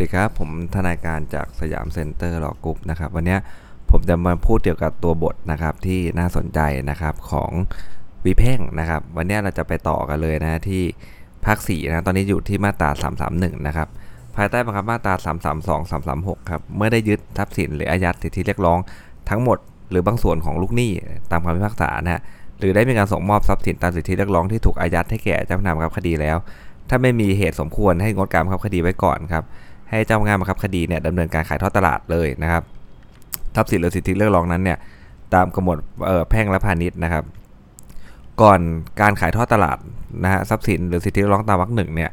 ดีครับ ผมทนายการจากสยามเซ็นเตอร์ Law Group นะครับ วันนี้ผมจะมาพูดเกี่ยวกับตัวบทนะครับที่น่าสนใจนะครับของวิแพ่งนะครับ วันนี้เราจะไปต่อกันเลยนะที่ภาค4นะตอนนี้อยู่ที่มาตรา 331 นะครับ ภายใต้บังคับมาตรา 332 336 ครับเมื่อได้ยึดทรัพย์สินหรืออายัดสิทธิเรียกร้องทั้งหมด หรือบางส่วนของลูกหนี้ตามคำพิพากษานะฮะหรือได้มีการส่งมอบทรัพย์สินตามสิทธิเรียกร้องที่ถูกอายัดให้แก่เจ้าพนักงานบังคับคดีแล้ว ถ้าไม่มีเหตุสมควรให้งดการบังคับคดีไว้ก่อนครับ ให้เจ้าพนักงานบังคับคดีเนี่ยดำเนินการขายทอดตลาดเลยนะครับทรัพย์สินหรือสิทธิเรียกร้องนั้นเนี่ยตามกำหนดแพ่งและพาณิชย์นะครับ ก่อนการขายทอดตลาดนะฮะทรัพย์สินหรือสิทธิเรียกร้องตามวรรคหนึ่งเนี่ย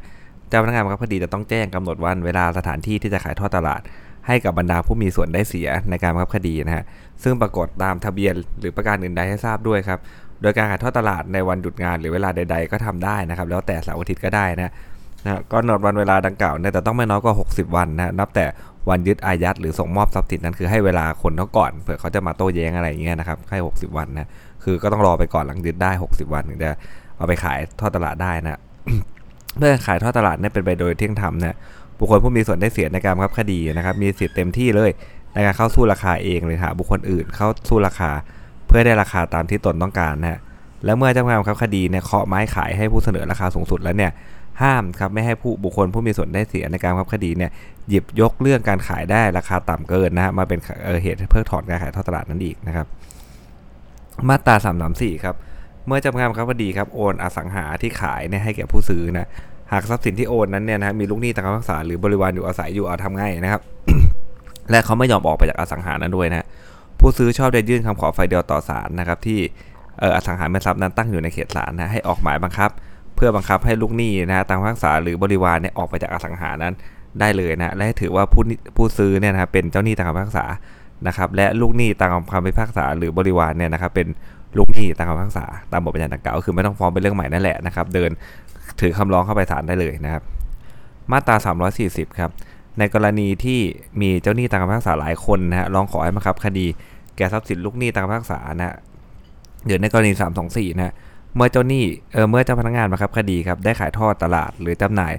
เจ้าพนักงานบังคับคดีจะต้องแจ้งกำหนดวันเวลาสถานที่ที่จะขายทอดตลาด ให้กับบรรดาผู้มีส่วนได้เสียในการบังคับคดีนะฮะซึ่งปรากฏตามทะเบียนหรือประการอื่นใดให้ทราบด้วยครับโดยการขายทอดตลาดในวันหยุดงานหรือเวลาใด ๆ ก็ทำได้นะครับ แล้วแต่เสาร์อาทิตย์ก็ได้นะ นะก็กำหนดวันเวลาดังกล่าวเนี่ยแต่ต้องไม่น้อยกว่า 60 วันนะนับแต่วันยึดอายัดหรือส่งมอบทรัพย์สินนั้นคือให้เวลาคนเขาก่อนเผื่อเขาจะมาโต้แย้งอะไรอย่างเงี้ยนะครับให้ 60 วันนะคือก็ต้องรอไปก่อนหลังยึดได้ 60 วันถึงจะเอาไปขายทอดตลาดได้นะเมื่อขายทอดตลาดเนี่ยเป็นไปโดยเที่ยงธรรมนะบุคคลผู้มีส่วนได้เสียในการบังคับคดีนะครับ มีสิทธิ์เต็มที่เลยในการเข้าสู้ราคาเองหรือหาบุคคลอื่นเข้าสู้ราคา เพื่อได้ราคาตามที่ตนต้องการนะแล้วเมื่อเจ้าพนักงานบังคับคดีเนี่ยเคาะไม้ขายให้ผู้เสนอราคาสูงสุดแล้วเนี่ย ห้ามครับไม่ให้ผู้บุคคลผู้มีส่วนได้เสียในการบังคับคดีเนี่ยหยิบยกเรื่องการขายได้ราคาต่ำเกินนะฮะมาเป็นเเหตุเพิกถอนการขายทอตลาดนั้นอีกนะครับ มาตรา334ครับเมื่อจ้าพนักงานบังคับคดีครับโอนอสังหาที่ขายเนี่ยให้แก่ผู้ซื้อนะหากทรัพย์สินที่โอนนั้นเนี่ยนะมีลูกหนี้ตามคำพิพากษาหรือบริวารอยู่อาศัยอยู่เอาทำไงนะครับ และเขาไม่ยอมออกไปจากอสังหานั้นด้วยนะผู้ซื้อชอบได้ยื่นคำขอไฟเดียวต่อศาลนะครับที่อออสังหาริมทรัพย์นั้นตั้งอยู่ในเขตศาลนะให้ออกหมายบังคับ เพื่อบังคับให้ลูกหนี้นะตามคำพิพากษาหรือบริวารเนี่ยออกไปจากอสังหานั้นได้เลยนะและถือว่าผู้ผู้ซื้อเนี่ยนะครับเป็นเจ้าหนี้ตามคำพิพากษานะครับและลูกหนี้ตามคำพิพากษาหรือบริวารเนี่ยนะครับเป็นลูกหนี้ตามคำพิพากษาตามบทบัญญัติดังกล่าวคือไม่ต้องฟ้องเป็นเรื่องใหม่นั่นแหละนะครับเดินถือคำร้องเข้าไปศาลได้เลยนะครับมาตรา 340 ครับในกรณีที่มีเจ้าหนี้ตามคำพิพากษาหลายคนนะฮะร้องขอให้บังคับคดีแก่ทรัพย์สินลูกหนี้ตามคำพิพากษานะฮะหรือในกรณี 324 นะฮะ เมื่อเจ้าหนี้เออเมื่อเจ้าพนักงานบังคับคดีครับได้ขายทอดตลาดหรือจำหน่าย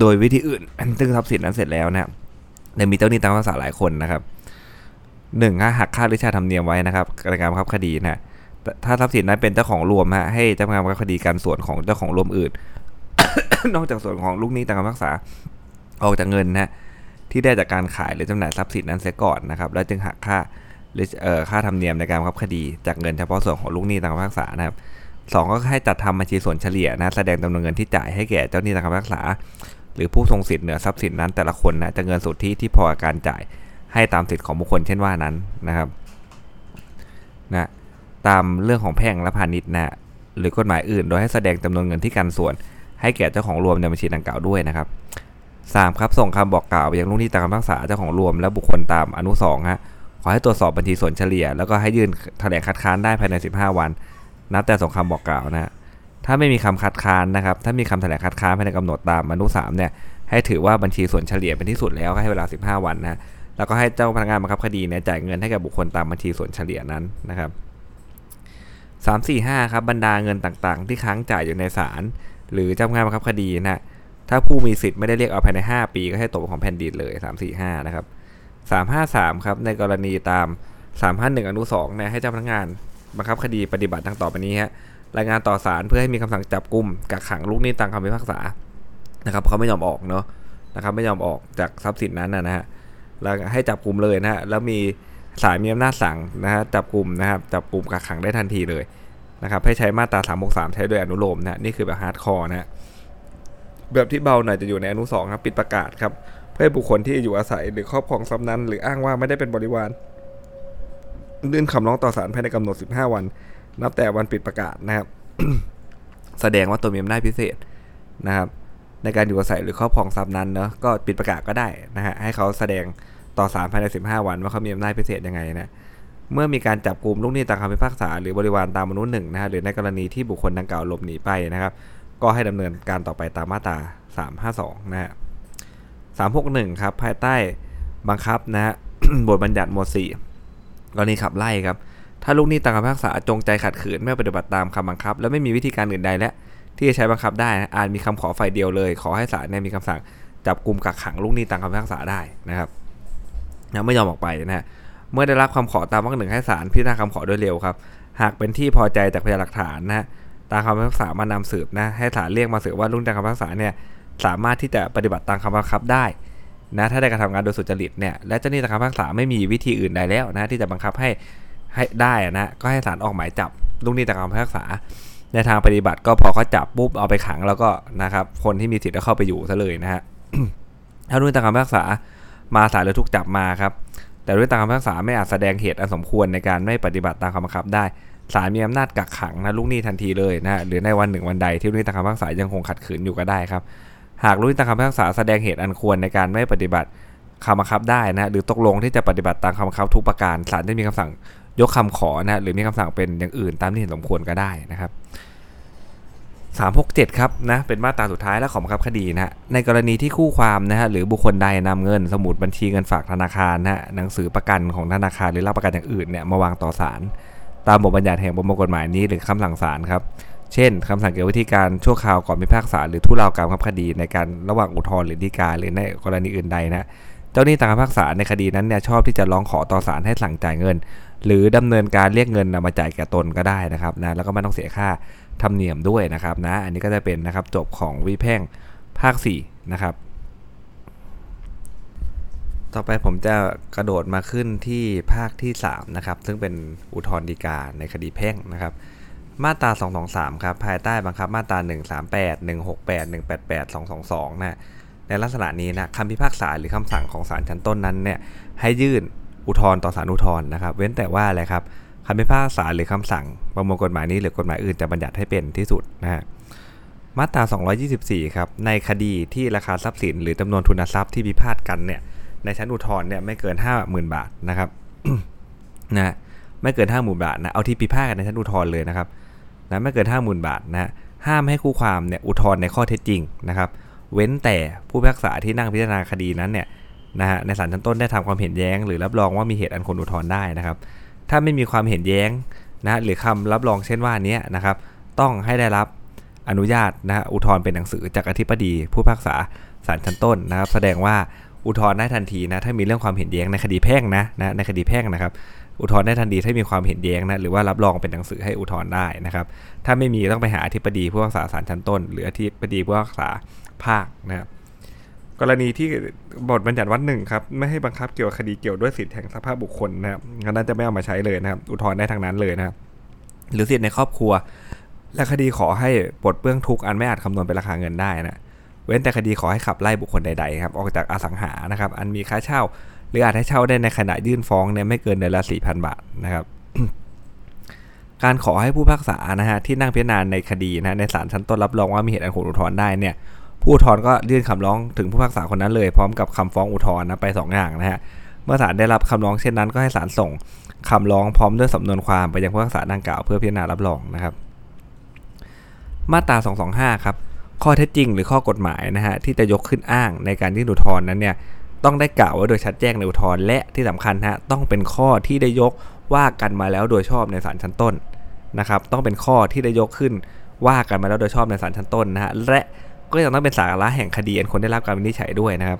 โดยวิธีอื่นซึ่งทรัพย์สินนั้นเสร็จแล้วนะฮะแต่มีเจ้าหนี้ตามคำพิพากษาหลายคนนะครับหนึ่งหักค่าหรือชาธรรมเนียมไว้นะครับในการบังคับคดีนะแต่ถ้าทรัพย์สินนั้นเป็นเจ้าของรวมฮะให้เจ้าพนักงานบังคับคดีการส่วนของเจ้าของรวมอื่น นอกจากส่วนของลูกหนี้ตามคำพิพากษาออกจากเงินนะที่ได้จากการขายหรือจำหน่ายทรัพย์สินนั้นเสียก่อนนะครับ แล้วจึงหักค่า ค่าธรรมเนียมในการบังคับคดี จากเงินเฉพาะส่วนของลูกหนี้ตามคำพิพากษานะครับสองก็ให้จัดทำบัญชีส่วนเฉลี่ยนะแสดงจำนวนเงินที่จ่ายให้แก่เจ้าหนี้ตามคำพิพากษา หรือผู้ทรงสิทธิ์เหนือทรัพย์สินนั้นแต่ละคนนะจะเงินสุทธิที่พอการจ่ายให้ตามสิทธิของบุคคลเช่นว่านั้นนะครับนะตามเรื่องของแพ่งและพาณิชย์นะหรือกฎหมายอื่น โดยให้แสดงจำนวนเงินที่กันส่วน ให้แก่เจ้าของรวมในบัญชีดังกล่าวด้วยนะครับ 3. ครับส่งคำบอกกล่าวไปยังลูกหนี้ตามคำพิพากษาเจ้าของรวมและบุคคลตามอนุ2ฮะ อให้ตรวจสอบบัญชีส่วนเฉลี่ย แล้วก็ให้ยื่นแถลงคัดค้านได้ภายใน 15 วัน นับแต่ส่งคำบอกกล่าวนะ ถ้าไม่มีคำคัดค้านนะครับ ถ้ามีคำแถลงคัดค้านภายในกำหนดตามอนุ3เนี่ย ให้ถือว่าบัญชีส่วนเฉลี่ยเป็นที่สุดแล้วก็ให้เวลา 15 วันนะ แล้วก็ให้เจ้าพนักงานบังคับคดีเนี่ยจ่ายเงินให้กับบุคคลตามบัญชีส่วนเฉลี่ยนั้นนะครับ3 4 5ครับบรรดาเงินต่างๆ ที่ค้างจ่ายอยู่ในศาลหรือเจ้าพนักงานบังคับคดีนะถ้าผู้มีสิทธิ์ไม่ได้เรียกเอาภายใน 5 ปีก็ให้ตกของแผ่นดินเลย 3 4 5นะครับ 353 ครับ ในกรณีตาม 351 อนุ2นี่ยให้เจ้าพนักงานบังคับคดีปฏิบัติดังต่อไปนี้ฮะรายงานต่อศาลเพื่อให้มีคำสั่งจับกุมกักขังลูกหนี้ตามคำพิพากษานะครับเขาไม่ยอมออกเนาะนะครับไม่ยอมออกจากทรัพย์สินนั้นนะฮะแล้วให้จับกุมเลยนะฮะแล้วมีศาลมีอำนาจสั่งนะฮะจับกุมนะครับจับกุมกักขังได้ทันทีเลยนะครับให้ใช้มาตรา363 ใช้โดยอนุโลมนะนี่คือแบบ hardcore นะฮะแบบที่เบาหน่อยจะอยู่ในอนุสองครับปิดประกาศครับ เพื่อให้บุคคลที่อยู่อาศัยหรือครอบครองทรัพย์นั้น หรืออ้างว่าไม่ได้เป็นบริวารยื่นคำร้องต่อศาลภายในกำหนด 15 วัน นับแต่วันปิดประกาศนะครับแสดงว่าตัวมีอำนาจพิเศษนะครับในการอยู่อาศัยหรือครอบครองทรัพย์นั้นเนาะก็ปิดประกาศก็ได้นะฮะให้เขาแสดงต่อศาลภายใน 15 วันว่าเขามีอำนาจพิเศษยังไงนะเมื่อมีการจับกลุ่มลูกหนี้ตามคำพิพากษาหรือบริวารตามมนุษย์หนึ่งนะฮะหรือในกรณีที่บุคคลดังกล่าวหลบหนีไปนะครับ ก็ให้ดำเนินการต่อไปตามมาตรา 352 นะฮะ 361 ครับ ภายใต้บังคับนะฮะบทบัญญัติหมวด4กรณีขับไล่ครับ ถ้าลูกหนี้ตามคำพิพากษาจงใจขัดขืนไม่ปฏิบัติตามคำบังคับ และไม่มีวิธีการอื่นใดและ ที่จะใช้บังคับได้นะอาจมีคำขอฝ่ายเดียวเลย ขอให้ศาลเนี่ยมีคำสั่งจับกลุ่มกักขังลูกหนี้ตามคำพิพากษาได้นะครับนะไม่ยอมออกไปนะฮะเมื่อได้รับคำขอตามวรรคหนึ่งให้ศาลพิจารณาคำขอโดยเร็วครับหากเป็นที่พอใจจากพยานหลักฐานนะฮะตามคำพิพากษามานำสืบนะให้ศาลเรียกมาสืบว่าลูกหนี้ตามคำพิพากษาเนี่ย สามารถที่จะปฏิบัติตามคำบังคับได้นะถ้าได้กระทำงานโดยสุจริตเนี่ยและเจ้าหนี้ตามคำพิพากษาไม่มีวิธีอื่นใดแล้วนะที่จะบังคับให้ให้ได้นะก็ให้ศาลออกหมายจับลูกหนี้ตามคำพิพากษาในทางปฏิบัติก็พอเขาจับปุ๊บเอาไปขังแล้วก็นะครับคนที่มีสิทธิ์ก็เข้าไปอยู่ซะเลยนะฮะถ้ารุ่นตามคำพิพากษามาศาลเลยทุกจับมาครับแต่รุ่นตามคำพิพากษาไม่อาจแสดงเหตุอันสมควรในการไม่ปฏิบัติตามคำบังคับได้ศาลมีอำนาจกักขังนะลูกหนี้ทันทีเลยนะหรือในวันหนึ่งวันใดที่ลูกหนี้ตามคำพิพากษายังคงขัดขืนอยู่ก็ได้ครับ หากลูกหนี้ตามคำพิพากษาแสดงเหตุอันควรในการไม่ปฏิบัติคำบังคับได้นะหรือตกลงที่จะปฏิบัติตามคำบังคับทุกประการศาลได้มีคำสั่งยกคำขอนะหรือมีคำสั่งเป็นอย่างอื่นตามที่เห็นสมควรก็ได้นะครับ367 ครับนะเป็นมาตราสุดท้ายและของบังคับคดีนะฮะในกรณีที่คู่ความนะฮะหรือบุคคลใดนำเงิน สมุดบัญชีเงินฝากธนาคารนะฮะหนังสือประกันของธนาคารหรือรับประกันอย่างอื่นเนี่ยมาวางต่อศาลตามบทบัญญัติแห่งประมวลกฎหมายนี้หรือคำสั่งศาลครับ เช่นคำสั่งเกี่ยวกับวิธีการชั่วคราวก่อนพิพากษาหรือทุเลาการบังคับคดีในการระหว่างอุทธรณ์หรือฎีกาหรือในกรณีอื่นใดนะเจ้าหนี้ตามคำพิพากษาในคดีนั้นเนี่ยชอบที่จะร้องขอต่อศาลให้สั่งจ่ายเงิน หรือดำเนินการเรียกเงินนำมาจ่ายแก่ตนก็ได้นะครับนะแล้วก็ไม่ต้องเสียค่าธรรมเนียมด้วยนะครับนะอันนี้ก็จะเป็นนะครับจบของวิแพ่งภาค4นะครับต่อไปผมจะกระโดดมาขึ้นที่ภาคที่3นะครับซึ่งเป็นอุทธรณ์ฎีกาในคดีแพ่งนะครับ มาตรา 223 ครับ ภายใต้บังคับมาตรา 138 168 188 222 นะในลักษณะนี้นะคำพิพากษาหรือคำสั่งของศาลชั้นต้นนั้นเนี่ยให้ยื่นอุทธรณ์ต่อศาลอุทธรณ์นะครับ เว้นแต่ว่าอะไรครับคำพิพากษาหรือคำสั่งประมวลกฎหมายนี้หรือกฎหมายอื่นจะบัญญัติให้เป็นที่สุดนะฮะมาตรา 224 ครับ ในคดีที่ราคาทรัพย์สิน หรือจำนวนทุนทรัพย์ที่พิพาทกันเนี่ย ในชั้นอุทธรณ์เนี่ยไม่เกิน 50,000 บาทนะครับ นะ ไม่เกิน 50,000 บาทนะ เอาที่พิพาทกันในชั้นอุทธรณ์เลยนะครับ นะไม่เกิน 50,000 บาทนะห้ามให้คู่ความเนี่ยอุทธรณ์ในข้อเท็จจริงนะครับ เว้นแต่ผู้พิพากษาที่นั่งพิจารณาคดีนั้นเนี่ยนะฮะในศาลชั้นต้นได้ทำความเห็นแย้ง หรือรับรองว่ามีเหตุอันควรอุทธรณ์ได้นะครับ ถ้าไม่มีความเห็นแย้งนะหรือคำรับรองเช่นว่านี้นะครับต้องให้ได้รับอนุญาตนะอุทธรณ์เป็นหนังสือจากอธิบดีผู้พิพากษาศาลชั้นต้นนะครับ แสดงว่าอุทธรณ์ได้ทันทีนะถ้ามีเรื่องความเห็นแย้งในคดีแพ่งนะนะในคดีแพ่งนะครับ อุทธรณ์ได้ทันทีถ้ามีความเห็นแย้งนะหรือว่ารับรองเป็นหนังสือให้อุทธรณ์ได้นะครับถ้าไม่มีต้องไปหาอธิบดีผู้พิพากษาศาลชั้นต้น หรืออธิบดีผู้พิพากษาภาคนะครับกรณีที่บทบัญญัติวัดหนึ่งครับไม่ให้บังคับเกี่ยวกับคดีเกี่ยวด้วยสิทธิแห่งสภาพบุคคลนะครับนั้นจะไม่เอามาใช้เลยนะครับ อุทธรณ์ได้ทางนั้นเลยนะครับหรือสิทธิในครอบครัว และคดีขอให้ปลดเปื้องทุกอันไม่อาจคำนวณเป็นราคาเงินได้นะเว้นแต่คดีขอให้ขับไล่บุคคลใดๆครับออกจากอสังหานะครับอันมีค่าเช่า หรืออาจให้เช่าได้ในขณะยื่นฟ้องเนี่ยไม่เกินเดือนละ4,000 บาทนะครับ การขอให้ผู้พิพากษานะฮะที่นั่งพิจารณาในคดีนะในศาลชั้นต้นรับรองว่ามีเหตุอันควรอุทธรณ์ได้เนี่ยผู้อุทธรณ์ก็ยื่นคำร้องถึงผู้พิพากษาคนนั้นเลยพร้อมกับคำฟ้องอุทธรณ์นะไปสองอย่างนะฮะเมื่อศาลได้รับคำร้องเช่นนั้นก็ให้ศาลส่งคำร้องพร้อมด้วยสำนวนความไปยังผู้พิพากษาดังกล่าวเพื่อพิจารณารับรองนะครับ มาตรา 225 ครับข้อเท็จจริงหรือข้อกฎหมายนะฮะที่จะยกขึ้นอ้างในการยื่นอุทธรณ์นั้นเนี่ย ต้องได้กล่าวไว้โดยชัดแจ้งในอุทธรณ์และที่สำคัญฮะต้องเป็นข้อที่ได้ยกว่ากันมาแล้วโดยชอบในศาลชั้นต้นนะครับ ต้องเป็นข้อที่ได้ยกขึ้นว่ากันมาแล้วโดยชอบในศาลชั้นต้นนะฮะและก็ยังต้องเป็นสาระแห่งคดีอันคนได้รับการวินิจฉัยด้วยนะครับ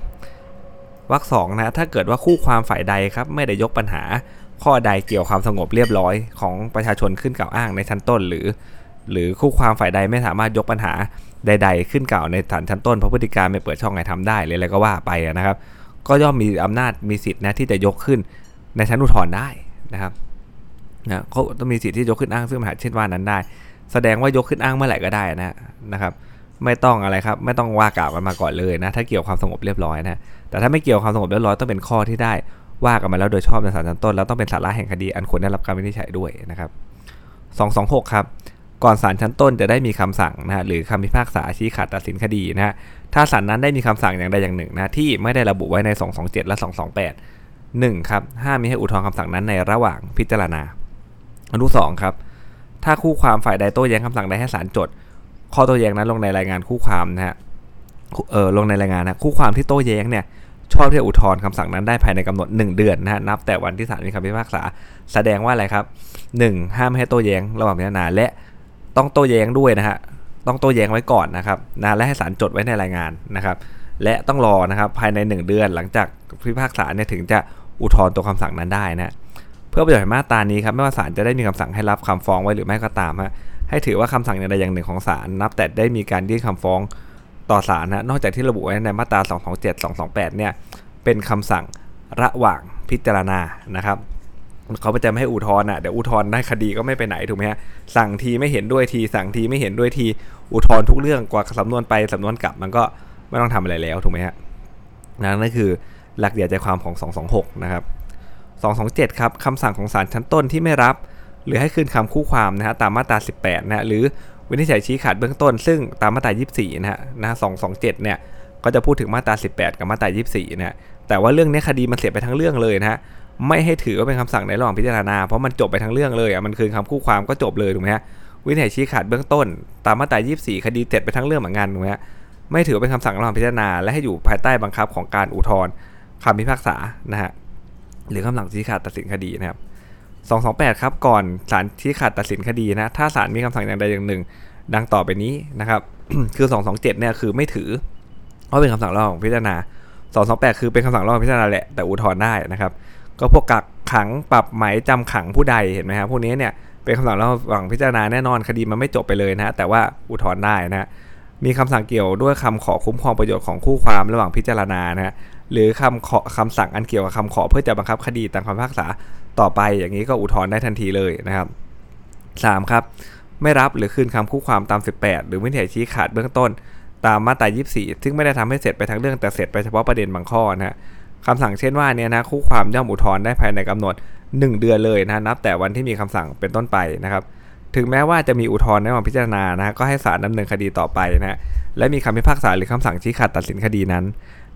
วรรคสองนะถ้าเกิดว่าคู่ความฝ่ายใดครับไม่ได้ยกปัญหา ข้อใดเกี่ยวความสงบเรียบร้อยของประชาชนขึ้นกล่าวอ้างในชั้นต้น หรือ หรือคู่ความฝ่ายใดไม่สามารถยกปัญหาใด ๆ ขึ้นกล่าวในศาลชั้นต้นเพราะพฤติการไม่เปิดช่องให้ทำได้หรืออะไรก็ว่าไปนะครับ ก็ย่อมมีอำนาจมีสิทธินะที่จะยกขึ้นในชั้นอุทธรณ์ได้นะครับนะเขาต้องมีสิทธิ์ที่ยกขึ้นอ้างซึ่งปัญหาเช่นว่านั้นได้ แสดงว่ายกขึ้นอ้างเมื่อไหร่ก็ได้นะนะครับ ไม่ต้องอะไรครับ ไม่ต้องว่ากล่าวกันมาก่อนเลยนะ ถ้าเกี่ยวความสงบเรียบร้อยนะ แต่ถ้าไม่เกี่ยวความสงบเรียบร้อยต้องเป็นข้อที่ได้ว่ากันมาแล้วโดยชอบในศาลชั้นต้น แล้วต้องเป็นสาระแห่งคดีอันควรได้รับการวินิจฉัยด้วยนะครับ 226 ครับ ก่อนศาลชั้นต้นจะได้มีคำสั่งนะฮะหรือคำพิพากษาชี้ขาดตัดสินคดีนะฮะถ้าศาลนั้นได้มีคำสั่งอย่างใดอย่างหนึ่งนะที่ไม่ได้ระบุไว้ใน 227 และ 228 1ครับห้ามมิให้อุทธรณ์คำสั่งนั้นในระหว่างพิจารณาอนุ2ครับ ถ้าคู่ความฝ่ายใดโต้แย้งคำสั่งใดให้ศาลจด ข้อโต้แย้งนั้นลงในรายงานคู่ความนะฮะเออลงในรายงานนะคู่ความที่โต้แย้งเนี่ยชอบที่จะอุทธรณ์คำสั่งนั้นได้ภายในกำหนด 1 เดือนนะฮะนับแต่วันที่ศาลมีคำพิพากษา แสดงว่าอะไรครับ 1. ห้ามให้โต้แย้งระหว่างพิจารณาและ ต้องโต้แย้งด้วยนะฮะต้องโต้แย้งไว้ก่อนนะครับนะและให้ศาลจดไว้ในรายงานนะครับ และต้องรอนะครับภายใน 1 เดือนหลังจากพิพากษาเนี่ยถึงจะอุทธรณ์ตัวคำสั่งนั้นได้นะเพื่อประโยชน์มาตรานี้ครับไม่ว่าศาลจะได้มีคำสั่งให้รับคำฟ้องไว้หรือไม่ก็ตามฮะให้ถือว่าคำสั่งอย่างใดอย่างหนึ่งของศาลนับแต่ได้มีการยื่นคำฟ้องต่อศาลนะนอกจากที่ระบุไว้ในมาตรา 227 228 เนี่ยเป็นคำสั่งระหว่างพิจารณานะครับ เขาจะไม่ให้อุทธรณ์อะเดี๋ยวอุทธรณ์ได้คดีก็ไม่ไปไหนถูกไหมฮะสั่งทีไม่เห็นด้วยทีสั่งทีไม่เห็นด้วยทีอุทธรณ์ทุกเรื่องกว่าสำนวนไปสำนวนกลับมันก็ไม่ต้องทำอะไรแล้วถูกไหมฮะนั่นคือหลักเดียใจความของ 226 นะครับ 227 ครับคำสั่งของศาลชั้นต้นที่ไม่รับ หรือให้คืนคำคู่ความนะฮะตามมาตรา 18 นะฮะหรือวินิจฉัยชี้ขาดเบื้องต้น ซึ่งตามมาตรา 24 นะฮะนะ227 เนี่ยก็จะพูดถึงมาตรา 18 กับมาตรา 24 นะฮะแต่ว่าเรื่องนี้คดีมันเสียไปทั้งเรื่องเลยนะฮะ ไม่ให้ถือว่าเป็นคำสั่งในระหว่างพิจารณา เพราะมันจบไปทั้งเรื่องเลยอะมันคืนคำคู่ความก็จบเลยถูกไหมฮะวินิจฉัยชี้ขาดเบื้องต้น ตามมาตรา24 คดีเสร็จไปทั้งเรื่องเหมือนกันถูกไหมฮะไม่ถือเป็นคำสั่งระหว่างพิจารณา และให้อยู่ภายใต้บังคับของการอุทธรณ์คำพิพากษานะฮะหรือคำสั่งชี้ขาดตัดสินคดีนะครับ228 ครับก่อนศาลชี้ขาดตัดสินคดีนะถ้าศาลมีคำสั่งอย่างใดอย่างหนึ่ง ดังต่อไปนี้นะครับคือ 227 เนี่ยคือไม่ถือว่าเป็นคำสั่งระหว่างพิจารณา 228 คือเป็นคำสั่งระหว่างพิจารณาแหละแต่อุทธรณ์ได้นะครับ ก็พวกกักขังปรับหมายจำขังผู้ใดเห็นไหมครับพวกนี้เนี่ยเป็นคำสั่งระหว่างพิจารณาแน่นอนคดีมันไม่จบไปเลยนะแต่ว่าอุทธรณ์ได้นะมีคำสั่งเกี่ยวด้วยคำขอคุ้มครองประโยชน์ของคู่ความระหว่างพิจารณานะฮะหรือคำขอคำสั่งอันเกี่ยวกับคำขอเพื่อจะบังคับคดีตามคำพิพากษาต่อไปอย่างนี้ก็อุทธรณ์ได้ทันทีเลยนะครับ 3 ครับ ไม่รับหรือคืนคำคู่ความตาม 18 หรือวินิจฉัยชี้ขาดเบื้องต้น ตามมาตรา 24 ซึ่งไม่ได้ทำให้เสร็จไปทั้งเรื่องแต่เสร็จไปเฉพาะประเด็นบางข้อนะฮะ คำสั่งเช่นว่าเนี่ยนะคู่ความย่อมอุทธรณ์ได้ภายในกำหนด 1 เดือนเลยนะนับแต่วันที่มีคำสั่งเป็นต้นไปนะครับถึงแม้ว่าจะมีอุทธรณ์ในระหว่างพิจารณานะก็ให้ศาลดำเนินคดีต่อไปนะและมีคำพิพากษาหรือคำสั่งชี้ขาดตัดสินคดีนั้น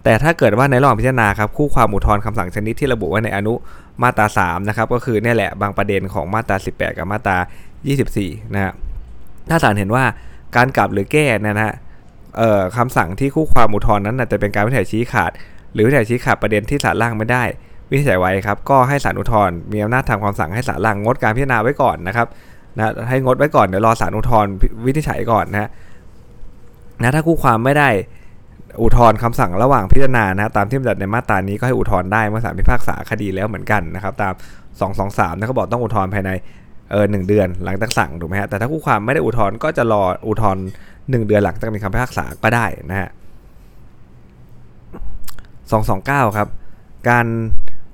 แต่ถ้าเกิดว่าในระหว่างพิจารณาครับคู่ความอุทธรณ์คำสั่งชนิดที่ระบุไว้ในอนุมาตรา3นะครับก็คือเนี่ยแหละบางประเด็นของมาตรา 18 กับมาตรา 24 นะฮะถ้าศาลเห็นว่าการกลับหรือแก้นะฮะคำสั่งที่คู่ความอุทธรณ์นั้นจะเป็นการวินิจฉัยชี้ขาด หรือวิจัยชี้ขาดประเด็นที่ศาลล่างไม่ได้ วิจัยไว้ครับก็ให้ศาลอุทธรณ์มีอำนาจทำคำสั่งให้ศาลล่างงดการพิจารณาไว้ก่อนนะครับนะให้งดไว้ก่อนเดี๋ยวรอศาลอุทธรณ์วินิจฉัยก่อนนะนะถ้าคู่ความไม่ได้อุทธรณ์คำสั่งระหว่างพิจารณานะตามที่บัญญัติในมาตรานี้ก็ให้อุทธรณ์ได้เมื่อศาลพิพากษาคดีแล้วเหมือนกันนะครับตาม 223นะเขาบอกต้องอุทธรณ์ภายในเออหเดือนหลังจากสั่งถูกไหมฮะแต่ถ้าคู่ความไม่ได้อุทธรณ์ก็จะรออุทธรณ์หเดือนหลังจากมีคำพิพากษาก็ได้นะฮะ 229 ครับ การ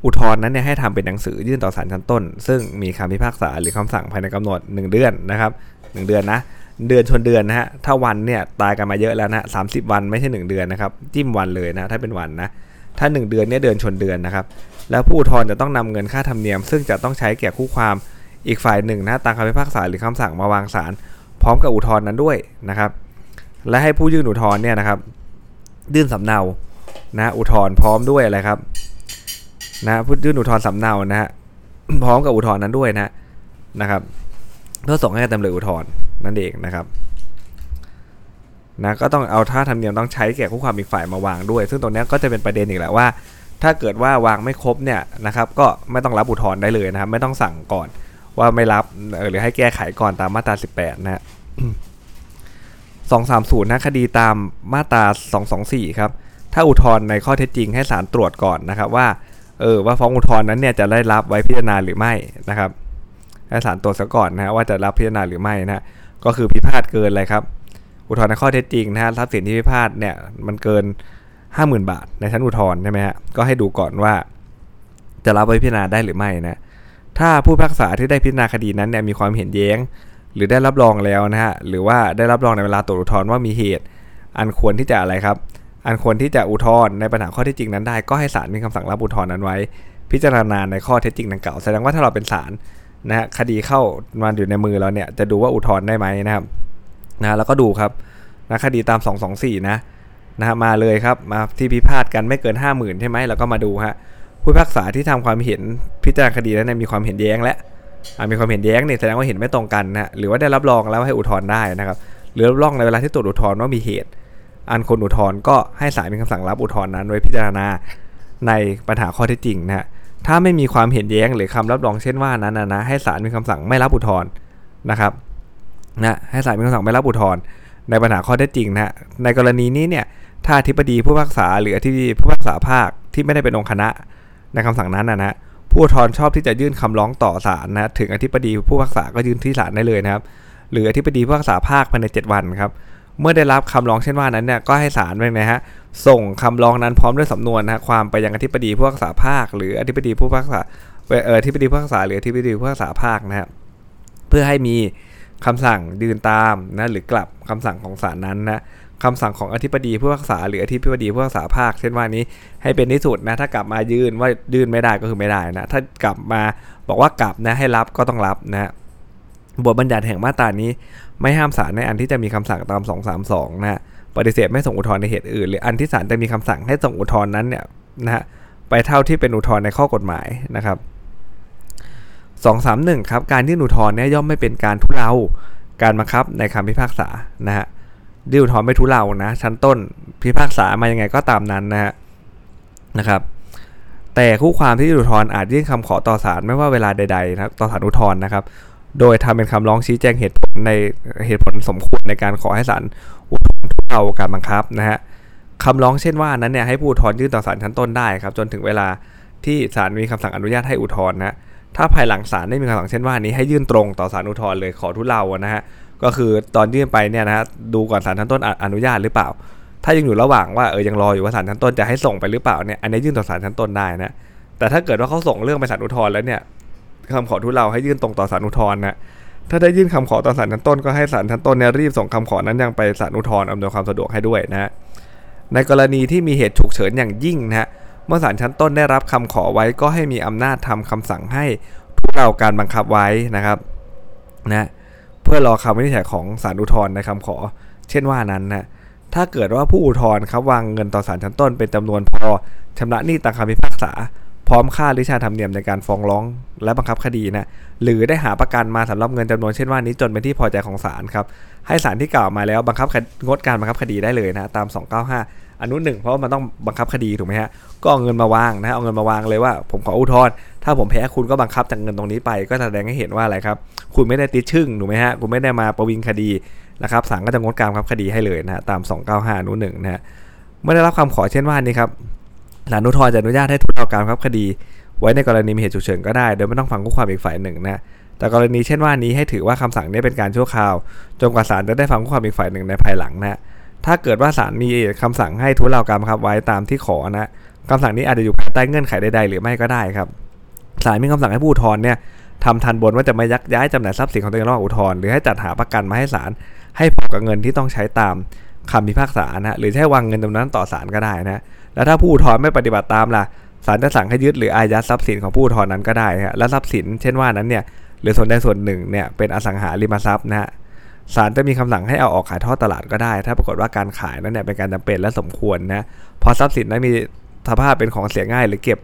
อุทธรณ์นั้นเนี่ยให้ทำเป็นหนังสือยื่นต่อศาลชั้นต้น ซึ่งมีคำพิพากษาหรือคำสั่งภายในกำหนด 1 เดือนนะครับ 1 เดือนนะเดือนชนเดือนนะฮะถ้าวันเนี่ยตายกันมาเยอะแล้วนะสาวันไม่ใช่ 1 เดือนนะครับจิ้มวันเลยนะถ้าเป็นวันนะถ้า 1 เดือนเนี่ยเดือนชนเดือนนะครับแล้วผู้อุทธรณ์จะต้องนำเงินค่าธรรมเนียม ซึ่งจะต้องใช้แก่คู่ความอีกฝ่ายหนึ่งนะตามคำพิพากษาหรือคำสั่งมาวางศาลพร้อมกับอุทธรณ์นั้นด้วยนะครับ และให้ผู้ยื่นอุทธรณ์เนี่ยนะครับยื่นสำเนา นะอุทธรณ์พร้อมด้วยอะไรครับนะผู้ยื่นอุทธรณ์สำเนานะฮะพร้อมกับอุทธรณ์นั้นด้วยนะนะครับเพื่อส่งให้จำเลยอุทธรณ์นั่นเองนะครับนะก็ต้องเอาท่าทำเนียมต้องใช้แก่คู่ความอีกฝ่ายมาวางด้วย ซึ่งตรงนี้ก็จะเป็นประเด็นอีกแหละว่า ถ้าเกิดว่าวางไม่ครบเนี่ยนะครับก็ไม่ต้องรับอุทธรณ์ได้เลยนะครับ ไม่ต้องสั่งก่อนว่าไม่รับหรือให้แก้ไขก่อนตามมาตรา 18 นะฮะ230นะคดีตามมาตรา 224 ครับ ถ้าอุทธรณ์ในข้อเท็จจริงให้ศาลตรวจก่อนนะครับว่าเออว่าฟ้องอุทธรณ์นั้นเนี่ยจะได้รับไว้พิจารณาหรือไม่นะครับให้ศาลตรวจซะก่อนนะว่าจะรับพิจารณาหรือไม่นะก็คือพิพาทเกินอะไรครับ อุทธรณ์ในข้อเท็จจริงนะฮะทรัพย์สินที่พิพาทเนี่ยมันเกิน 50,000 บาท ในชั้นอุทธรณ์ใช่ไหมฮะก็ให้ดูก่อนว่า จะรับไว้พิจารณาได้หรือไม่นะถ้าผู้พิพากษาที่ได้พิจารณาคดีนั้นเนี่ยมีความเห็นแย้ง หรือได้รับรองแล้วนะฮะหรือว่าได้รับรองในเวลาตรวจอุทธรณ์ว่ามีเหตุ อันควรที่จะอะไรครับ อันควรที่จะอุทธรณ์ในปัญหาข้อท็จจริงนั้นได้ ก็ให้ศาลมีคำสั่งรับอุทธรณ์นั้นไว้ พิจารณาในข้อเท็จจริงดังกล่าวแสดงว่าถ้าเราเป็นศาลนะฮะคดีเข้ามาอยู่ในมือเราเนี่ยจะดูว่าอุทธรณ์ได้ไหมนะครับนะแล้วก็ดูครับนะคดีตาม 224 นะนะมาเลยครับมาที่พิพาทกันไม่เกิน 50,000ใช่ไหมแล้วก็มาดูฮะผู้พิพากษาที่ทำความเห็นพิจารณาคดีนั้นมีความเห็นแย้งและมีความเห็นแย้งเนี่ยแสดงว่าเห็นไม่ตรงกันนะหรือว่าได้รับรองแล้วให้อุทธรณ์ได้นะครับหรือรับรองในเวลาที่ตรวจอุทธรณ์ว่ามีเหตุ อันคนอุทธรณ์ก็ให้ศาลมีคำสั่งรับอุทธรณ์นั้นไว้พิจารณาในปัญหาข้อเท็จจริงนะถ้าไม่มีความเห็นแย้งหรือคำรับรองเช่นว่านั้นนะนะให้ศาลมีคำสั่งไม่รับอุทธรณ์นะครับนะให้ศาลมีคำสั่งไม่รับอุทธรณ์ในปัญหาข้อเท็จจริงนะในกรณีนี้เนี่ยถ้าอธิบดีผู้พิพากษาหรืออธิบดีผู้พิพากษาภาคที่ไม่ได้เป็นองค์คณะในคำสั่งนั้นนะฮะผู้อุทธรณ์ชอบที่จะยื่นคำร้องต่อศาลนะถึงอธิบดีผู้พิพากษาก็ยื่นที่ศาลได้เลยนะครับ หรืออธิบดีผู้พิพากษาภาคภายใน 7 วันครับ เมื่อได้รับคำร้องเช่นว่านั้นเนี่ยก็ให้ศาลไปนะฮะส่งคำร้องนั้นพร้อมด้วยสำนวนนะฮะความไปยังอธิบดีผู้พิพากษาภาค หรืออธิบดีผู้พิพากษาเอออธิบดีผู้พิพากษาหรืออธิบดีผู้พิพากษาภาคนะฮะเพื่อให้มีคำสั่งยืนตามนะหรือกลับคำสั่งของศาลนั้นนะคำสั่งของอธิบดีผู้พิพากษาหรืออธิบดีผู้พิพากษาภาค เช่นว่านี้ให้เป็นที่สุดนะถ้ากลับมายื่นว่ายื่นไม่ได้ก็คือไม่ได้นะถ้ากลับมาบอกว่ากลับนะให้รับก็ต้องรับนะฮะบทบัญญัติแห่งมาตรานี้ ไม่ห้ามศาลในอันที่จะมีคำสั่งตาม 232 นะฮะปฏิเสธไม่ส่งอุทธรณ์ในเหตุอื่น หรืออันที่ศาลจะมีคำสั่งให้ส่งอุทธรณ์นั้นเนี่ยนะฮะไปเท่าที่เป็นอุทธรณ์ในข้อกฎหมายนะครับ231ครับการยื่นอุทธรณ์เนี่ยย่อมไม่เป็นการทุเลาการบังคับในคำพิพากษานะฮะยื่นอุทธรณ์ไม่ทุเลานะชั้นต้นพิพากษามายังไงก็ตามนั้นนะฮะนะครับ แต่คู่ความที่ยื่นอุทธรณ์อาจยื่นคำขอต่อศาลไม่ว่าเวลาใดๆนะต่อศาลอุทธรณ์นะครับ โดยทำเป็นคำร้องชี้แจงเหตุผลในเหตุผลสมควรในการขอให้ศาลอุทธรณ์ทุเลาการบังคับนะฮะคำร้องเช่นว่านั้นเนี่ยให้ผู้อุทธรณ์ยื่นต่อศาลชั้นต้นได้ครับจนถึงเวลาที่ศาลมีคำสั่งอนุญาตให้อุทธรณ์นะถ้าภายหลังศาลได้มีคำสั่งเช่นว่านี้ให้ยื่นตรงต่อศาลอุทธรณ์เลยขอทุเลานะฮะก็คือตอนยื่นไปเนี่ยนะฮะดูก่อนศาลชั้นต้นอนุญาตหรือเปล่า ถ้ายังอยู่ระหว่างว่าเออยังรออยู่ว่าศาลชั้นต้นจะให้ส่งไปหรือเปล่าเนี่ยอันนี้ยื่นต่อศาลชั้นต้นได้นะแต่ถ้าเกิดว่าเขาส่งเรื่องไปศาลอุทธรณ์แล้วเนี่ย คำขอทุเลาให้ยื่นตรงต่อศาลอุทธรณ์นะถ้าได้ยื่นคำขอต่อศาลชั้นต้นก็ให้ศาลชั้นต้นเนี่ยรีบส่งคำขอนั้นยังไปศาลอุทธรณ์อำนวยความสะดวกให้ด้วยนะในกรณีที่มีเหตุฉุกเฉินอย่างยิ่งนะเมื่อศาลชั้นต้นได้รับคำขอไว้ก็ให้มีอำนาจทำคำสั่งให้ทุเลาการบังคับไว้นะครับนะเพื่อรอคำวินิจฉัยของศาลอุทธรณ์ในคำขอ เช่นว่านั้นนะถ้าเกิดว่าผู้อุทธรณ์ครับวางเงินต่อศาลชั้นต้นเป็นจำนวนพอชำระหนี้ตามคำพิพากษา พร้อมค่าหรือชาธรรมเนียมในการฟ้องร้องและบังคับคดีนะหรือได้หาประกันมาสำหรับเงินจำนวนเช่นว่านี้จนเป็นที่พอใจของศาลครับให้ศาลที่กล่าวมาแล้วบังคับงดการบังคับคดีได้เลยนะตาม 295 อนุหนึ่งเพราะว่ามันต้องบังคับคดีถูกไหมฮะก็เอาเงินมาวางนะเอาเงินมาวางเลยว่า ผมขออุทธรณ์ถ้าผมแพ้คุณก็บังคับจากเงินตรงนี้ไป ก็แสดงให้เห็นว่าอะไรครับคุณไม่ได้ติดชึ่งถูกไหมฮะคุณไม่ได้มาประวิงคดีนะครับศาลก็จะงดการบังคับคดีให้เลยนะตาม 295 อนุหนึ่งนะฮะเมื่อได้รับคำขอเช่นว่านี้ครับ ศาลอุทธรณ์จะอนุญาตให้ทุเลาการบังคับคดี ไว้ในกรณีมีเหตุฉุกเฉินก็ได้ โดยไม่ต้องฟังคู่ความอีกฝ่ายหนึ่งนะแต่กรณีเช่นว่านี้ให้ถือว่าคำสั่งนี้เป็นการชั่วคราวจนกว่าศาลจะได้ฟังคู่ความอีกฝ่ายหนึ่งในภายหลังนะถ้าเกิดว่าศาลมีคำสั่งให้ทุเลาการบังคับไว้ตามที่ขอนะคำสั่งนี้อาจจะอยู่ภายใต้เงื่อนไขใดๆหรือไม่ก็ได้ครับศาลมีคำสั่งให้ผู้อุทธรณ์เนี่ยทำทันบนว่าจะไม่ยักย้ายจำหน่ายทรัพย์สินของตัวเองระหว่างอุทธรณ์หรือให้จัดหาประกันมาให้ศาลให้พอกับเงินที่ต้องใช้ตามคำพิพากษานะหรือให้วางเงินจำนวนนั้นต่อศาลก็ได้นะ แล้วถ้าผู้อุทธรณ์ไม่ปฏิบัติตามล่ะศาลจะสั่งให้ยึดหรืออายัดทรัพย์สินของผู้อุทธรณ์นั้นก็ได้ฮะและทรัพย์สินเช่นว่านั้นเนี่ยหรือส่วนใดส่วนหนึ่งเนี่ยเป็นอสังหาริมทรัพย์นะฮะศาลจะมีคำสั่งให้เอาออกขายทอดตลาดก็ได้ ถ้าปรากฏว่าการขายนั้นเนี่ยเป็นการจำเป็นและสมควรนะพอทรัพย์สินนั้นมีสภาพเป็นของเสียง่าย หรือเก็บ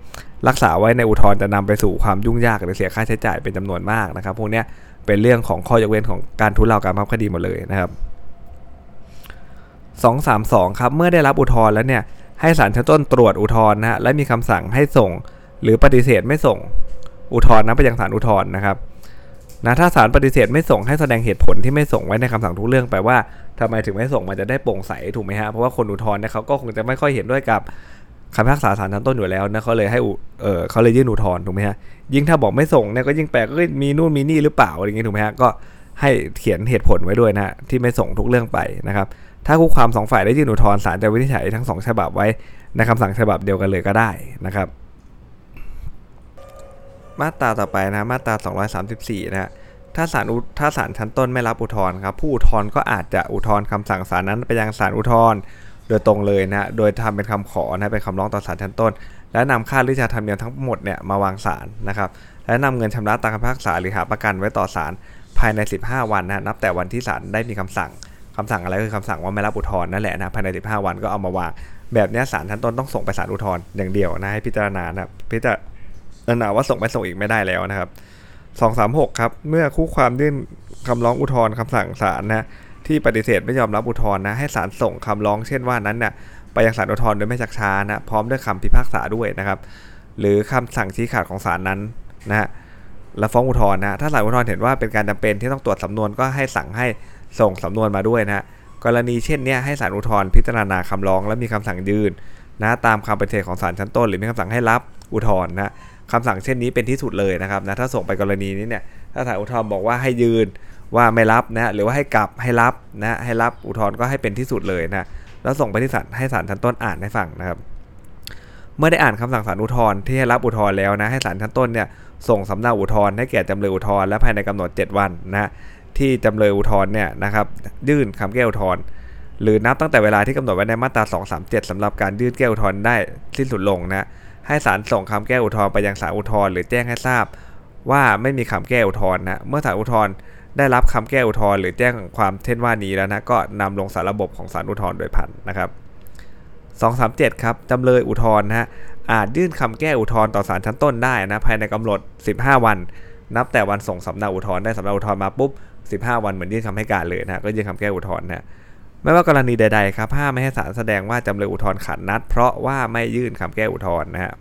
รักษาไว้ในอุทธรณ์จะนำไปสู่ความยุ่งยากหรือเสียค่าใช้จ่ายเป็นจำนวนมากนะครับ พวกนี้เป็นเรื่องของข้อยกเว้นของการทุเลาการพับคดีหมดเลยนะครับ232ครับเมื่อได้รับอุทธรณ์แล้วเนี่ย ให้ศาลชั้นต้นตรวจอุทธรณ์นะฮะและมีคำสั่งให้ส่ง หรือปฏิเสธไม่ส่งอุทธรณ์นะไปยังศาลอุทธรณ์นะครับนะถ้าศาลปฏิเสธไม่ส่งให้แสดงเหตุผลที่ไม่ส่งไว้ในคำสั่งทุกเรื่องแปว่าทำไมถึงไม่ส่งมันจะได้โปร่งใสถูกไหมฮะเพราะว่าคนอุทธรณ์เนี่ยเขาก็คงจะไม่ค่อยเห็นด้วยกับคำพิพากษาศาลชั้นต้นอยู่แล้วนะเขาเลยให้เออเขาเลยยื่นอุทธรณ์ถูกไหมฮะยิ่งถ้าบอกไม่ส่งเนี่ยก็ยิ่งแปลกก็มีนู่นมีนี่หรือเปล่าอะไรอย่างงี้ถูกไหมฮะก็ให้เขียนเหตุผลไว้ด้วยนะที่ไม่ส่งทุกเรื่องไปนะครับ ถ้าคู่ความสองฝ่ายได้ยื่นอุทธรณ์ศาลจะวินิจฉัยทั้งสองฉบับไว้ในคำสั่งฉบับเดียวกันเลยก็ได้นะครับ มาตราต่อไปนะมาตรา 234 นะฮะถ้าศาลถ้าศาลชั้นต้นไม่รับอุทธรณ์ครับผู้อุทธรณ์ก็อาจจะอุทธรณ์คำสั่งศาลนั้นไปยังศาลอุทธรณ์โดยตรงเลยนะโดยทำเป็นคำขอนะเป็นคำร้องต่อศาลชั้นต้น และนำค่าหรือชาธรรมเนียมทั้งหมดเนี่ยมาวางศาลนะครับและนำเงินชำระตามคำพิพากษาหรือหาประกันไว้ต่อศาลภายใน 15 วันนะนับแต่วันที่ศาลได้มีคำสั่ง คำสั่งอะไรคือคำสั่งว่าไม่รับอุทธรณ์นั่นแหละนะภายใน 15 วันก็เอามาวางแบบนี้ศาลชั้นต้นต้องส่งไปศาลอุทธรณ์อย่างเดียวนะให้พิจารณานะพิจารณาว่าส่งไปส่งอีกไม่ได้แล้วนะครับ 236 ครับ เมื่อคู่ความยื่นคำร้องอุทธรณ์คำสั่งศาลนะที่ปฏิเสธไม่ยอมรับอุทธรณ์นะให้ศาลส่งคำร้องเช่นว่านั้นเนี่ยไปยังศาลอุทธรณ์โดยไม่ชักช้านะพร้อมด้วยคำพิพากษาด้วยนะครับ หรือคำสั่งชี้ขาดของศาลนั้นนะฮะและฟ้องอุทธรณ์นะถ้าศาลอุทธรณ์เห็นว่าเป็นการจำเป็นที่ต้องตรวจสำนวนก็ให้สั่งให้ ส่งสำนวนมาด้วยนะกรณีเช่นนี้ให้ศาลอุทธรณ์พิจารณาคำร้อง และมีคำสั่งยืนนะตามคำปฏิเสธของศาลชั้นต้น หรือมีคำสั่งให้รับอุทธรณ์นะคำสั่งเช่นนี้เป็นที่สุดเลยนะครับนะถ้าส่งไปกรณีนี้เนี่ยถ้าศาลอุทธรณ์บอกว่าให้ยืนว่าไม่รับนะหรือว่าให้กลับให้รับนะให้รับอุทธรณ์ก็ให้เป็นที่สุดเลยนะแล้วส่งไปที่ศาลให้ศาลชั้นต้นอ่านให้ฟังนะครับ เมื่อได้อ่านคำสั่งศาลอุทธรณ์ที่ให้รับอุทธรณ์แล้วนะให้ศาลชั้นต้นเนี่ยส่งสำเนาอุทธรณ์ให้แก่จำเลยอุทธรณ์และภายในกำหนด 7 วันนะ ที่จำเลยอุทธรณ์เนี่ยนะครับยื่นคำแก้อุทธรณ์หรือนับตั้งแต่เวลาที่กำหนดไว้ในมาตรา 237สำหรับการยื่นแก้อุทธรณ์ได้สิ้นสุดลงนะให้ศาลส่งคำแก้อุทธรณ์ไปยังศาลอุทธรณ์หรือแจ้งให้ทราบ ว่าไม่มีคำแก้อุทธรณ์นะเมื่อศาลอุทธรณ์ได้รับคำแก้อุทธรณ์หรือแจ้งความเช่นว่านี้แล้วนะก็นำลงสารระบบของศาลอุทธรณ์โดยพันนะครับ237 ครับจำเลยอุทธรณ์นะอาจยื่นคำแก้อุทธรณ์ต่อศาลชั้นต้นได้นะภายในกำหนด 15 วัน นับแต่วันส่งสำเนาอุทธรณ์ได้สำเนาอุทธรณ์มาปุ๊บ 15 วันเหมือนยื่นคำให้การเลยนะก็ยื่นคำแก้อุทธรณ์นะไม่ว่ากรณีใดๆครับห้ามไม่ให้ศาลแสดงว่าจำเลยอุทธรณ์ขัดนัด เพราะว่าไม่ยื่นคำแก้อุทธรณ์นะฮะ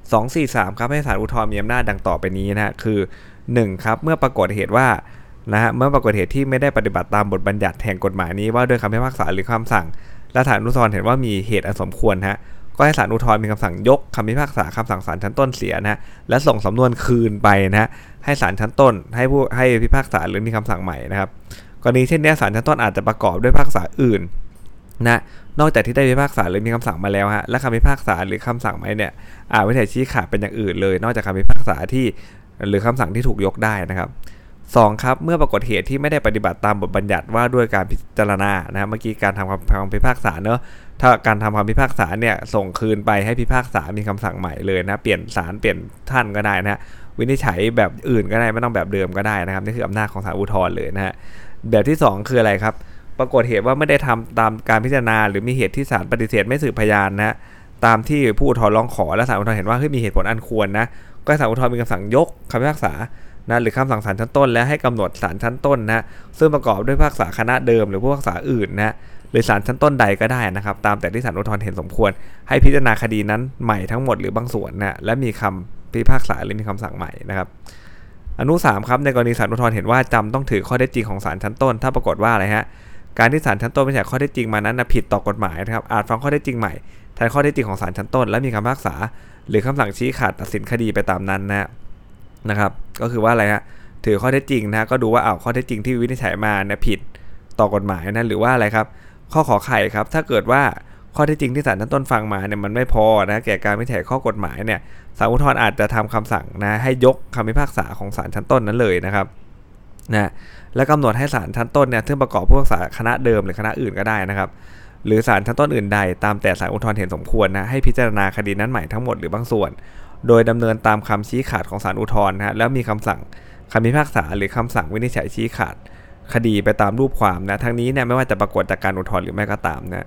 243ครับให้ศาลอุทธรณ์มีอำนาจดังต่อไปนี้นะคือ 1. ครับเมื่อปรากฏเหตุว่านะฮะเมื่อปรากฏเหตุที่ไม่ได้ปฏิบัติตามบทบัญญัติแห่งกฎหมายนี้ว่าด้วยคำพิพากษาหรือคำสั่ง และศาลอุทธรณ์เห็นว่ามีเหตุอันสมควรฮะก็ให้ศาลอุทธรณ์มีคำสั่งยกคำพิพากษาคำสั่งศาลชั้นต้นเสียนะฮะและส่งสำนวนคืนไปนะฮะ ให้ศาลชั้นต้น ให้ผู้ให้พิพากษาหรือมีคำสั่งใหม่นะครับกรณีเช่นนี้ศาลชั้นต้นอาจจะประกอบด้วยพิพากษาอื่นนะนอกจากที่ได้พิพากษาหรือมีคำสั่งมาแล้วฮะและคำพิพากษาหรือคำสั่งใหม่เนี่ยอาจไม่ได้ชี้ขาดเป็นอย่างอื่นเลย นอกจากคำพิพากษาที่หรือคำสั่งที่ถูกยกได้นะครับ 2 ครับเมื่อปรากฏเหตุที่ไม่ได้ปฏิบัติตามบทบัญญัติว่าด้วยการพิจารณานะเมื่อกี้การทำคำคำพิพากษาเนอะถ้าการทำคำพิพากษาเนี่ยส่งคืนไปให้พิพากษามีคำสั่งใหม่เลยนะเปลี่ยนศาลเปลี่ยนท่านก็ได้นะ วินิจฉัยแบบอื่นก็ได้ไม่ต้องแบบเดิมก็ได้นะครับนี่คืออำนาจของศาลอุทธรณ์เลยนะฮะแบบที่ 2 คืออะไรครับ ปรากฏเหตุว่าไม่ได้ทำตามการพิจารณา หรือมีเหตุที่ศาลปฏิเสธไม่สืบพยานนะตามที่ผู้อุทธรณ์ร้องขอและศาลอุทธรณ์เห็นว่าเฮ้ยมีเหตุผลอันควรนะก็ศาลอุทธรณ์มีคำสั่งยกคำพิพากษานะหรือคำสั่งศาลชั้นต้น และให้กำหนดศาลชั้นต้นนะซึ่งประกอบด้วยพากษาคณะเดิม หรือผู้พากษาอื่นนะหรือศาลชั้นต้นใดก็ได้นะครับ ตามแต่ที่ศาลอุทธรณ์เห็นสมควร ให้พิจารณาคดีนั้นใหม่ทั้งหมดหรือบางส่วนนะและมีคำ พิพากษาหรือมีคำสั่งใหม่นะครับ อนุ 3 ครับในกรณีศาลอุทธรณ์เห็นว่าจำต้องถือข้อเท็จจริงของศาลชั้นต้น ถ้าปรากฏว่าอะไรฮะการที่ศาลชั้นต้นไม่ใช่ข้อเท็จจริงมานั้นผิดต่อกฎหมายนะครับอาจฟังข้อเท็จจริงใหม่แทนข้อเท็จจริงของศาลชั้นต้น และมีคำพิพากษา หรือคำสั่งชี้ขาดตัดสินคดีไปตามนั้นนะนะครับ ก็คือว่าอะไรฮะถือข้อเท็จจริงนะก็ดูว่าเอาข้อเท็จจริงที่วินิจฉัยมาเนี่ยผิดต่อกฎหมายนะหรือว่าอะไรครับ ข้อขอไข่ครับถ้าเกิดว่า ข้อเท็จจริงที่ศาลชั้นต้นฟังมาเนี่ยมันไม่พอนะแก่การวินิจฉัยข้อกฎหมายเนี่ยศาลอุทธรณ์อาจจะทำคำสั่งนะให้ยกคำพิพากษาของศาลชั้นต้นนั้นเลยนะครับนะและกำหนดให้ศาลชั้นต้นเนี่ยซึ่งประกอบผู้พิพากษาคณะเดิมหรือคณะอื่นก็ได้นะครับ หรือศาลชั้นต้นอื่นใดตามแต่ศาลอุทธรณ์เห็นสมควรนะให้พิจารณาคดีนั้นใหม่ทั้งหมดหรือบางส่วน โดยดำเนินตามคำชี้ขาดของศาลอุทธรณ์นะแล้วมีคำสั่งคำพิพากษาหรือคำสั่งวินิจฉัยชี้ขาด คดีไปตามรูปความนะทั้งนี้เนี่ยไม่ว่าจะปรากฏจากการอุทธรณ์หรือไม่ก็ตามนะ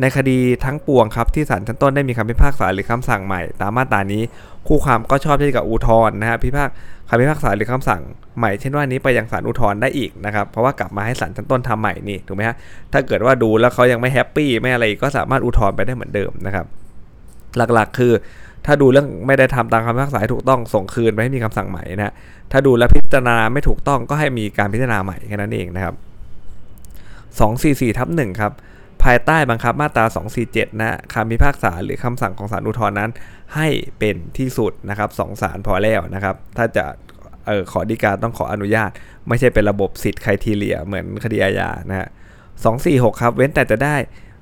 ในคดีทั้งปวงครับที่ศาลชั้นต้นได้มีคำพิพากษาหรือคำสั่งใหม่ ตามมาตรานี้ คู่ความก็ชอบที่จะอุทธรณ์นะฮะพิพากคำพิพากษาหรือคำสั่งใหม่เช่นว่านี้ไปยังศาลอุทธรณ์ได้อีกนะครับเพราะว่ากลับมาให้ศาลชั้นต้นทำใหม่นี่ถูกไหมฮะถ้าเกิดว่าดูแล้วเขายังไม่ happy ไม่อะไรก็สามารถอุทธรณ์ไปได้เหมือนเดิมนะครับหลักๆ คือ ถ้าดูเรื่องไม่ได้ทำตามคำพิพากษาถูกต้องส่งคืนไปให้มีคำสั่งใหม่นะถ้าดูแล้วพิจารณาไม่ถูกต้องก็ให้มีการพิจารณาใหม่แค่นั้นเองนะครับ244ทับ1ครับ ภายใต้บังคับมาตรา 247 นะคำพิพากษาหรือคำสั่งของศาลอุทธรณ์นั้น ให้เป็นที่สุดนะครับสองศาลพอแล้วนะครับ ถ้าจะเออขอดีกาต้องขออนุญาต ไม่ใช่เป็นระบบสิทธิ์ใครทีเลียเหมือนคดีอาญานะฮะ246ครับเว้นแต่จะได้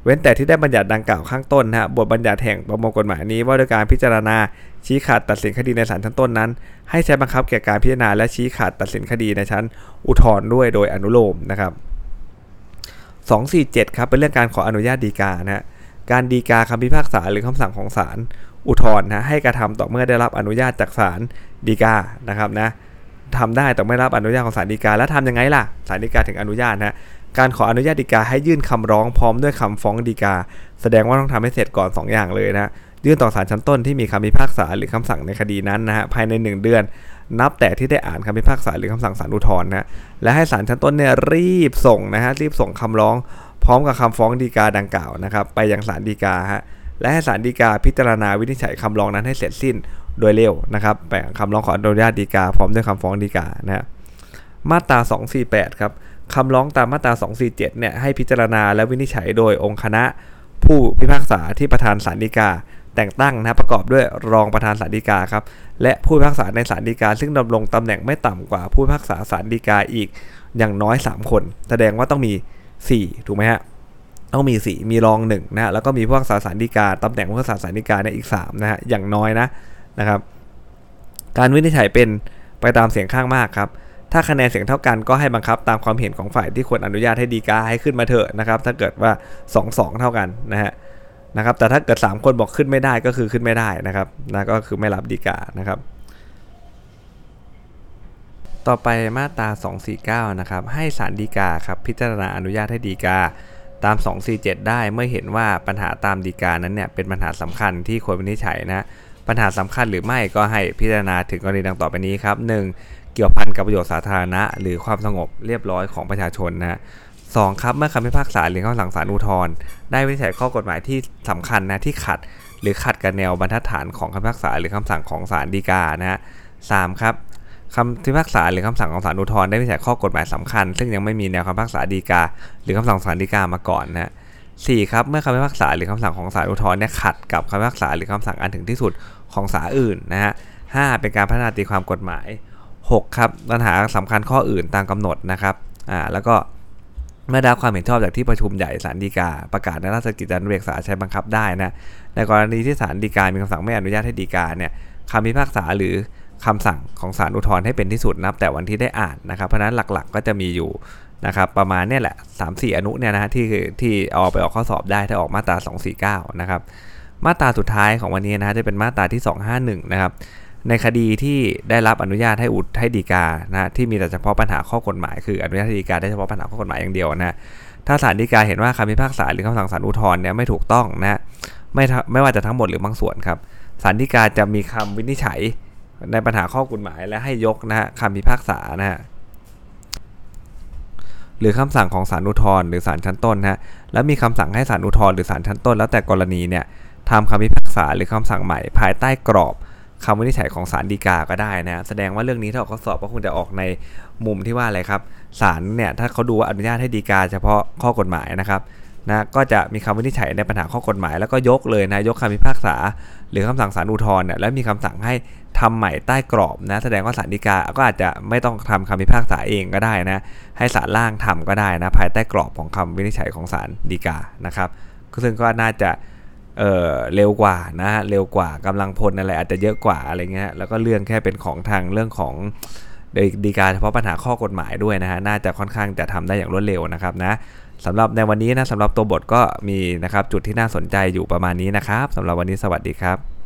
เว้นแต่ที่ได้บัญญัติดังกล่าวข้างต้นนะฮะบทบัญญัติแห่งประมวลกฎหมายนี้ ว่าด้วยการพิจารณาชี้ขาดตัดสินคดีในศาลชั้นต้นนั้น ให้ใช้บังคับแก่การพิจารณาและชี้ขาดตัดสินคดีในชั้นอุทธรณ์ด้วยโดยอนุโลมนะครับ 247 ครับ เป็นเรื่องการขออนุญาตดีกานะฮะการดีกาคำพิพากษาหรือคำสั่งของศาลอุทธรณ์นะให้กระทำต่อเมื่อได้รับอนุญาตจากศาลดีกานะครับนะทำได้แต่ไม่รับอนุญาตของศาลฎีกาแล้วทำยังไงล่ะศาลฎีกาถึงอนุญาตนะการขออนุญาตฎีกาให้ยื่นคำร้องพร้อมด้วยคำฟ้องฎีกา แสดงว่าต้องทำให้เสร็จก่อน 2 อย่างเลยนะ ยื่นต่อศาลชั้นต้นที่มีคำพิพากษาหรือคำสั่งในคดีนั้นนะฮะภายใน 1 เดือน นับแต่ที่ได้อ่านคำพิพากษาหรือคำสั่งศาลอุทธรณ์นะและให้ศาลชั้นต้นเนี่ยรีบส่งนะฮะรีบส่งคำร้อง พร้อมกับคำฟ้องฎีกาดังกล่าวนะครับไปยังศาลฎีกาฮะและให้ศาลฎีกาพิจารณาวินิจฉัยคำร้องนั้นให้เสร็จสิ้นโดยเร็วนะครับแปลงคำร้องขออนุญาตฎีกาพร้อมด้วยคำฟ้องฎีกานะฮะมาตรา 248 ครับคำร้องตามมาตรา 247 เนี่ยให้พิจารณาและวินิจฉัยโดยองค์คณะ ผู้พิพากษาที่ประธานศาลฎีกา แต่งตั้งนะประกอบด้วยรองประธานศาลฎีกาครับและผู้พิพากษาในศาลฎีกา ซึ่งดำรงตำแหน่งไม่ต่ำกว่าผู้พิพากษาศาลฎีกาอีกอย่างน้อย 3 คน แสดงว่าต้องมี 4 ถูกไหมฮะต้องมี 4 มีรอง1นะแล้วก็มีผู้พิพากษาศาลฎีกาตำแหน่งผู้พิพากษาศาลฎีกาเนี่ยอีก3นะฮะอย่างน้อยนะนะครับการวินิจฉัยเป็นไปตามเสียงข้างมากครับถ้าคะแนนเสียงเท่ากันก็ให้บังคับตามความเห็นของฝ่ายที่ควรอนุญาตให้ดีกาให้ขึ้นมาเถอะนะครับ ถ้าเกิดว่า 2 2 เท่ากันนะฮะ นะครับแต่ถ้าเกิด 3 คนบอกขึ้นไม่ได้ก็คือขึ้นไม่ได้นะครับนะก็คือไม่รับดีกานะครับ ต่อไปมาตรา 249 นะครับ ให้ศาลฎีกาครับพิจารณาอนุญาตให้ดีกาตาม 247 ได้เมื่อเห็นว่าปัญหาตามดีกานั้นเนี่ยเป็นปัญหาสำคัญที่ควรวินิจฉัยนะปัญหาสำคัญหรือไม่ก็ให้พิจารณาถึงกรณีดังต่อไปนี้ครับ 1. เกี่ยวพันกับประโยชน์สาธารณะ หรือความสงบเรียบร้อยของประชาชนนะ สองครับเมื่อคำพิพากษาหรือคำสั่งศาลอุทธรณ์ได้วินิจฉัยข้อกฎหมายที่สำคัญนะที่ขัด หรือขัดกับแนวบรรทัดฐานของคำพิพากษาหรือคำสั่งของศาลฎีกานะฮะสามครับคำพิพากษาหรือคำสั่งของศาลอุทธรณ์ได้วินิจฉัยข้อกฎหมายสำคัญ ซึ่งยังไม่มีแนวคำพิพากษาฎีกา หรือคำสั่งศาลฎีกามาก่อนนะสี่ครับเมื่อคำพิพากษาหรือคำสั่งของศาลอุทธรณ์เนี่ยขัดกับคำพิพากษาหรือคำสั่งอันถึงที่สุดของศาลอื่นนะฮะห้าเป็นการพัฒนาตีความกฎหมาย 6 ครับปัญหาสำคัญข้ออื่นตามกำหนดนะครับอ่าแล้วก็ เมื่อได้ความเห็นชอบจากที่ประชุมใหญ่ศาลฎีกา ประกาศในราชกิจจานุเบกษาใช้บังคับได้นะในกรณีที่ศาลฎีกามีคำสั่งไม่อนุญาตให้ฎีกาเนี่ยคำพิพากษาหรือคำสั่งของศาลอุทธรณ์ให้เป็นที่สุดนับแต่วันที่ได้อ่านนะครับ เพราะนั้นหลักๆก็จะมีอยู่นะครับประมาณเนี่ยแหละ 3 4 อนุเนี่ยนะฮะที่ที่เอาไปออกข้อสอบได้ถ้าออกมาตรา 249 นะครับ มาตราสุดท้ายของวันนี้นะฮะจะเป็นมาตราที่ 251 นะครับ ในคดีที่ได้รับอนุญาตให้อุดให้ดีกานะที่มีแต่เฉพาะปัญหาข้อกฎหมาย คืออนุญาตให้ดีกาได้เฉพาะปัญหาข้อกฎหมายอย่างเดียวนะถ้าศาลฎีกาเห็นว่าคำพิพากษาหรือคำสั่งศาลอุทธรณ์เนี่ยไม่ถูกต้องนะไม่ไม่ว่าจะทั้งหมดหรือบางส่วนครับศาลฎีกาจะมีคำวินิจฉัยในปัญหาข้อกฎหมายและให้ยกนะฮะคำพิพากษานะฮะหรือคำสั่งของศาลอุทธรณ์หรือศาลชั้นต้นนะแล้วมีคำสั่งให้ศาลอุทธรณ์หรือศาลชั้นต้น แล้วแต่กรณีเนี่ยทำคำพิพากษาหรือคำสั่งใหม่ภายใต้กรอบ คำวินิจฉัยของศาลฎีกาก็ได้นะแสดงว่าเรื่องนี้ถ้าออกข้อสอบก็คงจะออกในมุมที่ว่าอะไรครับศาลเนี่ยถ้าเขาดูว่าอนุญาตให้ฎีกา เฉพาะข้อกฎหมายนะครับนะก็จะมีคำวินิจฉัยในปัญหาข้อกฎหมาย แล้วก็ยกเลยนะยกคำพิพากษา หรือคำสั่งศาลอุทธรณ์เนี่ยแล้วมีคำสั่งให้ทำใหม่ใต้กรอบนะแสดงว่าศาลฎีกาก็อาจจะไม่ต้องทำคำพิพากษาเองก็ได้นะให้ศาลล่างทำก็ได้นะภายใต้กรอบของคำวินิจฉัยของศาลฎีกานะครับซึ่งก็น่าจะ เออเร็วกว่านะเร็วกว่ากำลังพลอะไรอาจจะเยอะกว่าอะไรเงี้ยแล้วก็เรื่องแค่เป็นของทางเรื่องของดีกาเฉพาะปัญหาข้อกฎหมายด้วยนะฮะน่าจะค่อนข้างจะทำได้อย่างรวดเร็วนะครับนะสำหรับในวันนี้นะสำหรับตัวบทก็มีนะครับจุดที่น่าสนใจอยู่ประมาณนี้นะครับสำหรับวันนี้สวัสดีครับ